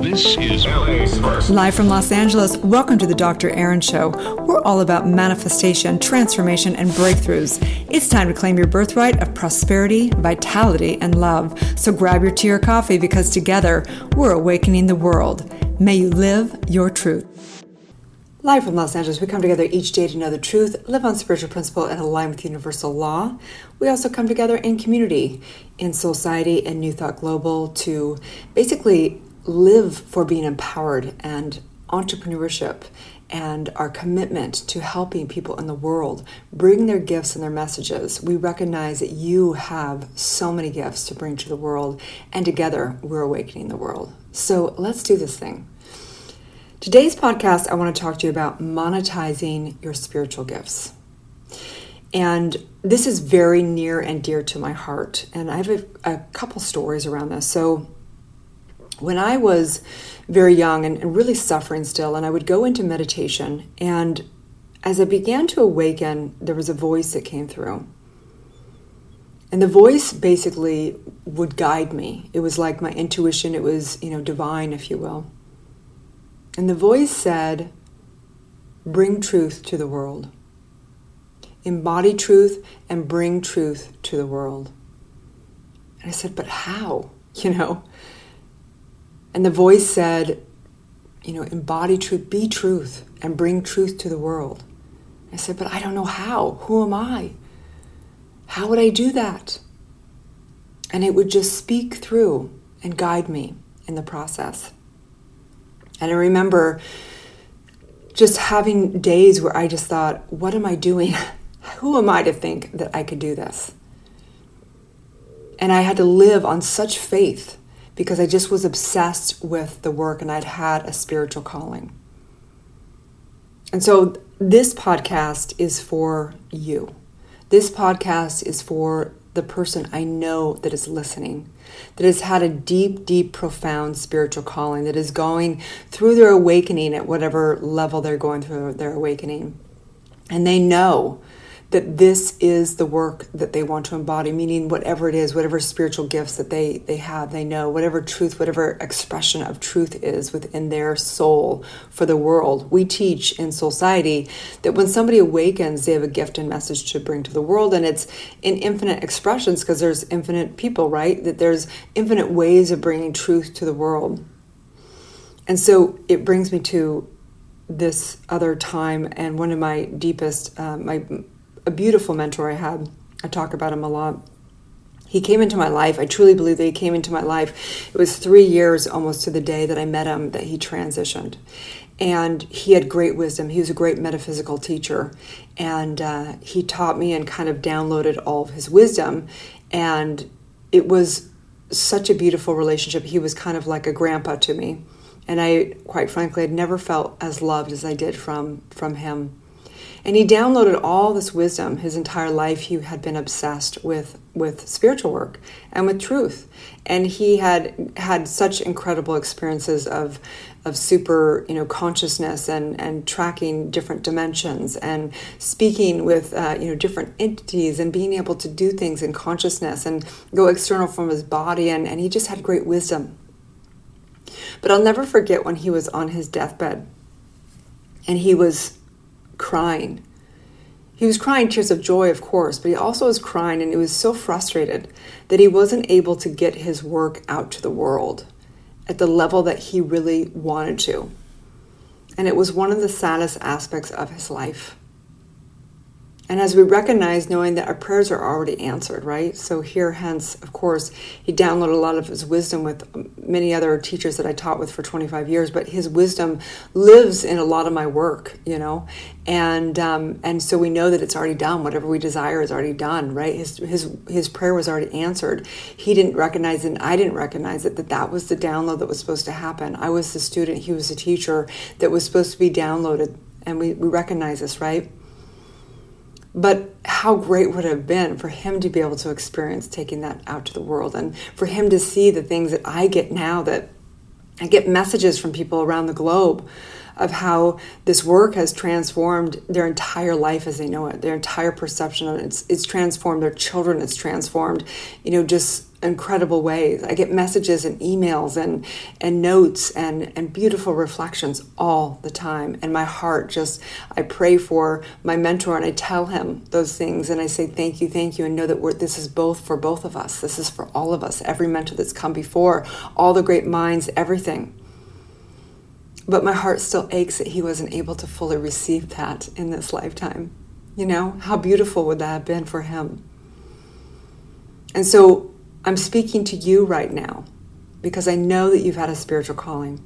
This is. Live from Los Angeles, welcome to the Dr. Erin Show. We're all about manifestation, transformation, and breakthroughs. It's time to claim your birthright of prosperity, vitality, and love. So grab your tea or coffee because together we're awakening the world. May you live your truth. Live from Los Angeles, we come together each day to know the truth, live on spiritual principle, and align with universal law. We also come together in community, in Soulciety and New Thought Global to basically live for being empowered and entrepreneurship and our commitment to helping people in the world bring their gifts and their messages. We recognize that you have so many gifts to bring to the world, and together we're awakening the world. So let's do this thing. Today's podcast, I want to talk to you about monetizing your spiritual gifts. And this is very near and dear to my heart. And I have a, a couple stories around this. So, when I was very young and, and really suffering still, and I would go into meditation, and as I began to awaken, there was a voice that came through. And the voice basically would guide me. It was like my intuition, it was, you know, divine, if you will. And the voice said, Bring truth to the world. Embody truth and bring truth to the world. And I said, But how? You know? And the voice said, You know, embody truth, be truth, and bring truth to the world. I said, But I don't know how. Who am I? How would I do that? And it would just speak through and guide me in the process. And I remember just having days where I just thought, what am I doing? Who am I to think that I could do this? And I had to live on such faith because I just was obsessed with the work and I'd had a spiritual calling. And so this podcast is for you. This podcast is for the person I know that is listening, that has had a deep, deep, profound spiritual calling, that is going through their awakening at whatever level they're going through their awakening. And they know that this is the work that they want to embody, meaning whatever it is, whatever spiritual gifts that they, they have, they know, whatever truth, whatever expression of truth is within their soul for the world. We teach in Soulciety that when somebody awakens, they have a gift and message to bring to the world, and it's in infinite expressions because there's infinite people, right? That there's infinite ways of bringing truth to the world. And so it brings me to this other time and one of my deepest, uh, my a beautiful mentor I had. I talk about him a lot. He came into my life. I truly believe that he came into my life. It was three years almost to the day that I met him that he transitioned. And he had great wisdom. He was a great metaphysical teacher. And uh, he taught me and kind of downloaded all of his wisdom. And it was such a beautiful relationship. He was kind of like a grandpa to me. And I, quite frankly, had never felt as loved as I did from, from him. And he downloaded all this wisdom. His entire life, he had been obsessed with with spiritual work and with truth. And he had had such incredible experiences of of super, you know, consciousness and and tracking different dimensions and speaking with uh, you know different entities and being able to do things in consciousness and go external from his body. And and he just had great wisdom. But I'll never forget when he was on his deathbed and he was crying. He was crying tears of joy, of course, but he also was crying and he was so frustrated that he wasn't able to get his work out to the world at the level that he really wanted to. And it was one of the saddest aspects of his life. And as we recognize, knowing that our prayers are already answered, right? So, here, hence, of course, he downloaded a lot of his wisdom with many other teachers that I taught with for 25 years, but his wisdom lives in a lot of my work, you know? And, um, and so we know that it's already done. Whatever we desire is already done, right? His, his, his prayer was already answered. He didn't recognize and I didn't recognize it, that that was the download that was supposed to happen. I was the student, he was the teacher that was supposed to be downloaded. And we, we recognize this, right? But how great would it have been for him to be able to experience taking that out to the world and for him to see the things that I get now that I get messages from people around the globe of how this work has transformed their entire life as they know it, their entire perception of it. It's, it's transformed their children, it's transformed, you know, just incredible ways. I get messages and emails and and notes and and beautiful reflections all the time. And my heart just I pray for my mentor and I tell him those things and I say thank you, thank you, and know that this is both for both of us. This is for all of us. Every mentor that's come before, all the great minds, everything. But my heart still aches that he wasn't able to fully receive that in this lifetime. You know, how beautiful would that have been for him? And so I'm speaking to you right now because I know that you've had a spiritual calling.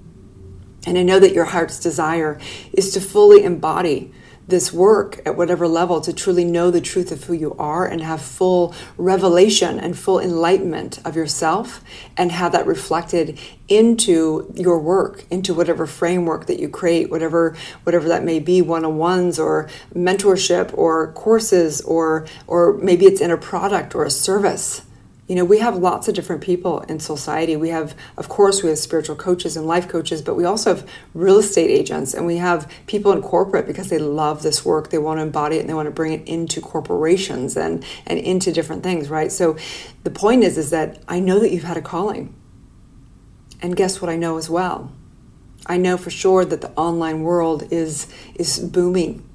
And I know that your heart's desire is to fully embody this work at whatever level to truly know the truth of who you are and have full revelation and full enlightenment of yourself and have that reflected into your work into whatever framework that you create whatever whatever that may be one-on-ones or mentorship or courses or or maybe it's in a product or a service you know, we have lots of different people in Soulciety. We have, of course, we have spiritual coaches and life coaches, but we also have real estate agents and we have people in corporate because they love this work. They want to embody it and they want to bring it into corporations and, and into different things, right? So the point is, is that I know that you've had a calling. And guess what I know as well? I know for sure that the online world is is booming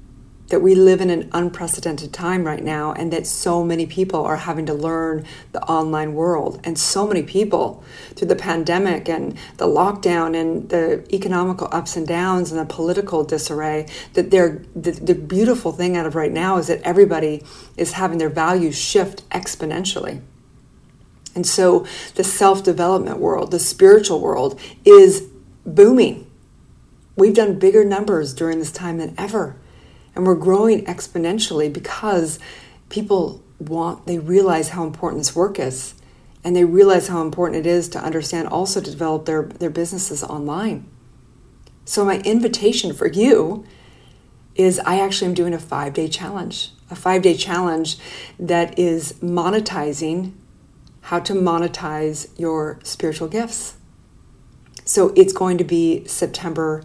that we live in an unprecedented time right now and that so many people are having to learn the online world. And so many people through the pandemic and the lockdown and the economical ups and downs and the political disarray that they're the, the beautiful thing out of right now is that everybody is having their values shift exponentially. And so the self-development world the spiritual world is booming. We've done bigger numbers during this time than ever and we're growing exponentially because people want, they realize how important this work is. And they realize how important it is to understand also to develop their, their businesses online. So, my invitation for you is I actually am doing a five day challenge, a five day challenge that is monetizing how to monetize your spiritual gifts. So, it's going to be September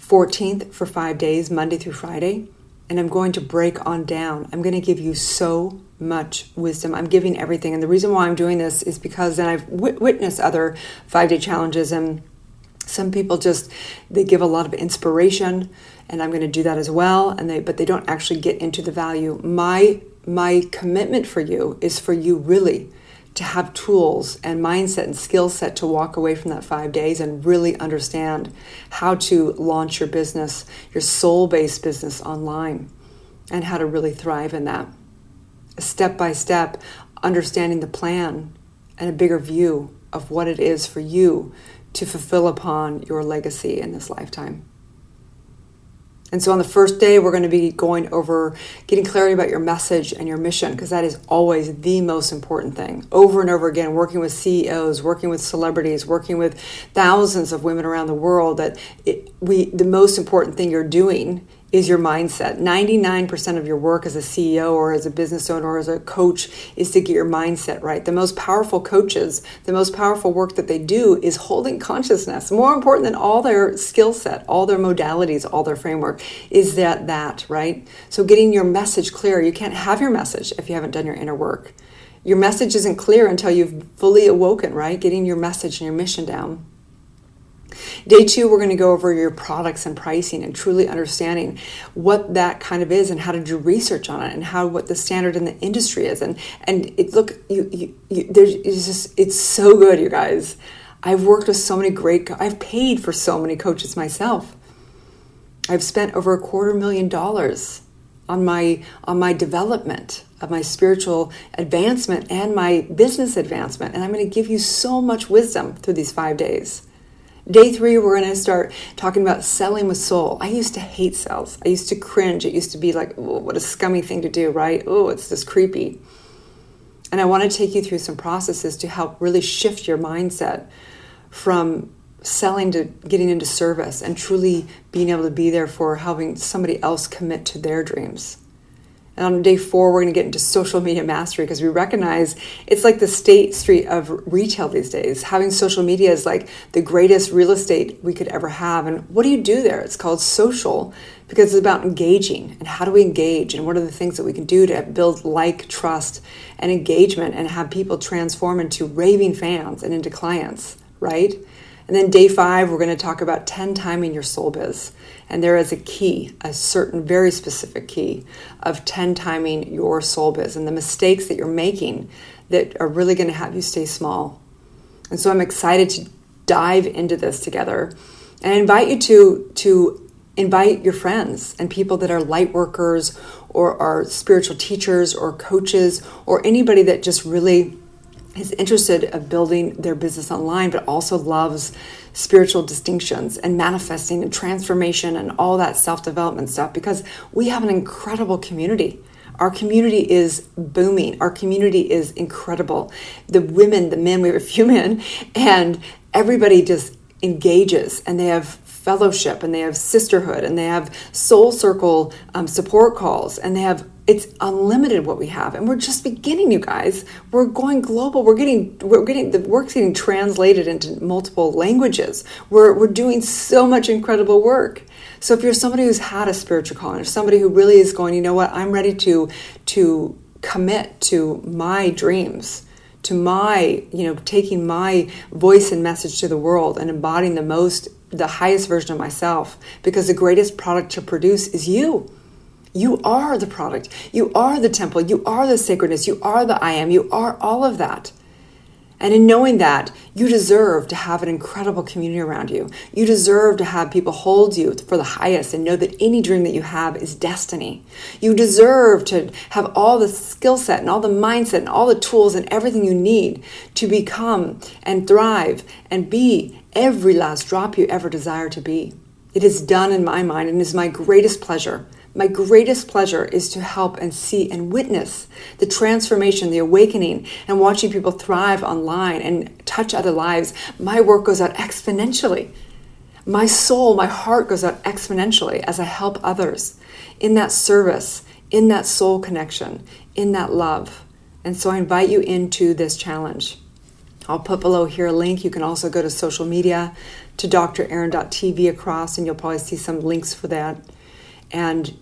14th for five days, Monday through Friday and I'm going to break on down. I'm going to give you so much wisdom. I'm giving everything. And the reason why I'm doing this is because then I've w- witnessed other five day challenges, and some people just they give a lot of inspiration, and I'm going to do that as well. And they but they don't actually get into the value. My my commitment for you is for you really to have tools and mindset and skill set to walk away from that five days and really understand how to launch your business, your soul based business online, and how to really thrive in that. Step by step, understanding the plan and a bigger view of what it is for you to fulfill upon your legacy in this lifetime. And so on the first day, we're going to be going over getting clarity about your message and your mission, because that is always the most important thing. Over and over again, working with CEOs, working with celebrities, working with thousands of women around the world, that it, we the most important thing you're doing is your mindset. 99% of your work as a CEO or as a business owner or as a coach is to get your mindset right. The most powerful coaches, the most powerful work that they do is holding consciousness. More important than all their skill set, all their modalities, all their framework is that that, right? So getting your message clear. You can't have your message if you haven't done your inner work. Your message isn't clear until you've fully awoken, right? Getting your message and your mission down. Day two, we're going to go over your products and pricing and truly understanding what that kind of is and how to do research on it and how what the standard in the industry is. And and it look you, you, you there's it's just it's so good, you guys. I've worked with so many great. I've paid for so many coaches myself. I've spent over a quarter million dollars on my on my development of my spiritual advancement and my business advancement and i'm going to give you so much wisdom through these five days Day three, we're going to start talking about selling with soul. I used to hate sales. I used to cringe. It used to be like, oh, what a scummy thing to do, right? Oh, it's just creepy. And I want to take you through some processes to help really shift your mindset from selling to getting into service and truly being able to be there for helping somebody else commit to their dreams. And on day four, we're going to get into social media mastery because we recognize it's like the state street of retail these days. Having social media is like the greatest real estate we could ever have. And what do you do there? It's called social because it's about engaging and how do we engage and what are the things that we can do to build like, trust, and engagement and have people transform into raving fans and into clients, right? And then day five, we're going to talk about 10 timing your soul biz. And there is a key, a certain very specific key of 10 timing your soul biz and the mistakes that you're making that are really going to have you stay small. And so I'm excited to dive into this together and I invite you to to invite your friends and people that are light workers or are spiritual teachers or coaches or anybody that just really is interested of building their business online but also loves spiritual distinctions and manifesting and transformation and all that self-development stuff because we have an incredible community. Our community is booming. Our community is incredible. The women the men we have a few men and everybody just engages and they have fellowship and they have sisterhood and they have soul circle um, support calls and they have it's unlimited what we have. And we're just beginning you guys. We're going global. We're getting we're getting the work's getting translated into multiple languages. We're, we're doing so much incredible work. So if you're somebody who's had a spiritual calling or somebody who really is going you know what? I'm ready to to commit to my dreams to my you know taking my voice and message to the world and embodying the most the highest version of myself because the greatest product to produce is you. You are the product. You are the temple. You are the sacredness. You are the I am. You are all of that. And in knowing that, you deserve to have an incredible community around you. You deserve to have people hold you for the highest and know that any dream that you have is destiny. You deserve to have all the skill set and all the mindset and all the tools and everything you need to become and thrive and be every last drop you ever desire to be. It is done in my mind and is my greatest pleasure. My greatest pleasure is to help and see and witness the transformation, the awakening, and watching people thrive online and touch other lives. My work goes out exponentially. My soul, my heart goes out exponentially as I help others in that service, in that soul connection, in that love. And so I invite you into this challenge. I'll put below here a link. You can also go to social media to drerin.tv across, and you'll probably see some links for that. And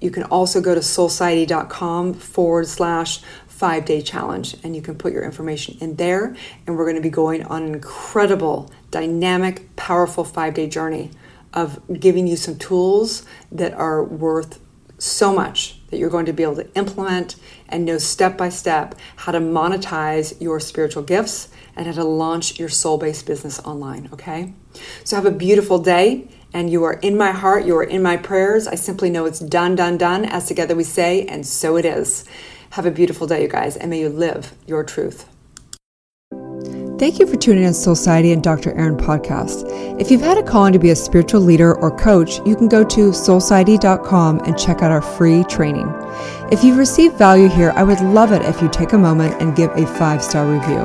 you can also go to soulciety.com forward slash five day challenge, and you can put your information in there. And we're going to be going on an incredible, dynamic, powerful five day journey of giving you some tools that are worth so much that you're going to be able to implement and know step by step how to monetize your spiritual gifts and how to launch your soul based business online. Okay? So have a beautiful day. And you are in my heart, you are in my prayers. I simply know it's done, done, done, as together we say, and so it is. Have a beautiful day, you guys, and may you live your truth. Thank you for tuning in to Soulciety and Dr. Erin podcast. If you've had a calling to be a spiritual leader or coach, you can go to soulciety.com and check out our free training. If you've received value here, I would love it if you take a moment and give a five star review.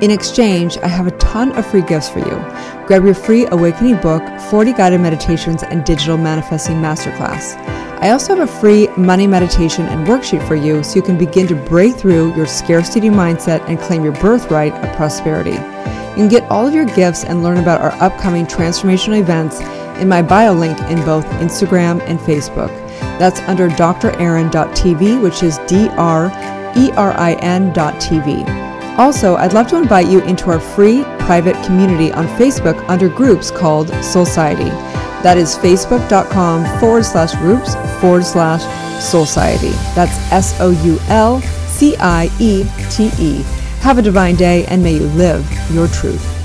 In exchange, I have a ton of free gifts for you. Grab your free Awakening book, 40 guided meditations, and digital manifesting masterclass. I also have a free money meditation and worksheet for you so you can begin to break through your scarcity mindset and claim your birthright of prosperity. You can get all of your gifts and learn about our upcoming transformational events in my bio link in both Instagram and Facebook. That's under drerin.tv, which is D R E R I N.tv. Also, I'd love to invite you into our free private community on Facebook under groups called Soulciety. That is facebook.com forward slash groups forward slash Soulciety. That's S O U L C I E T E. Have a divine day and may you live your truth.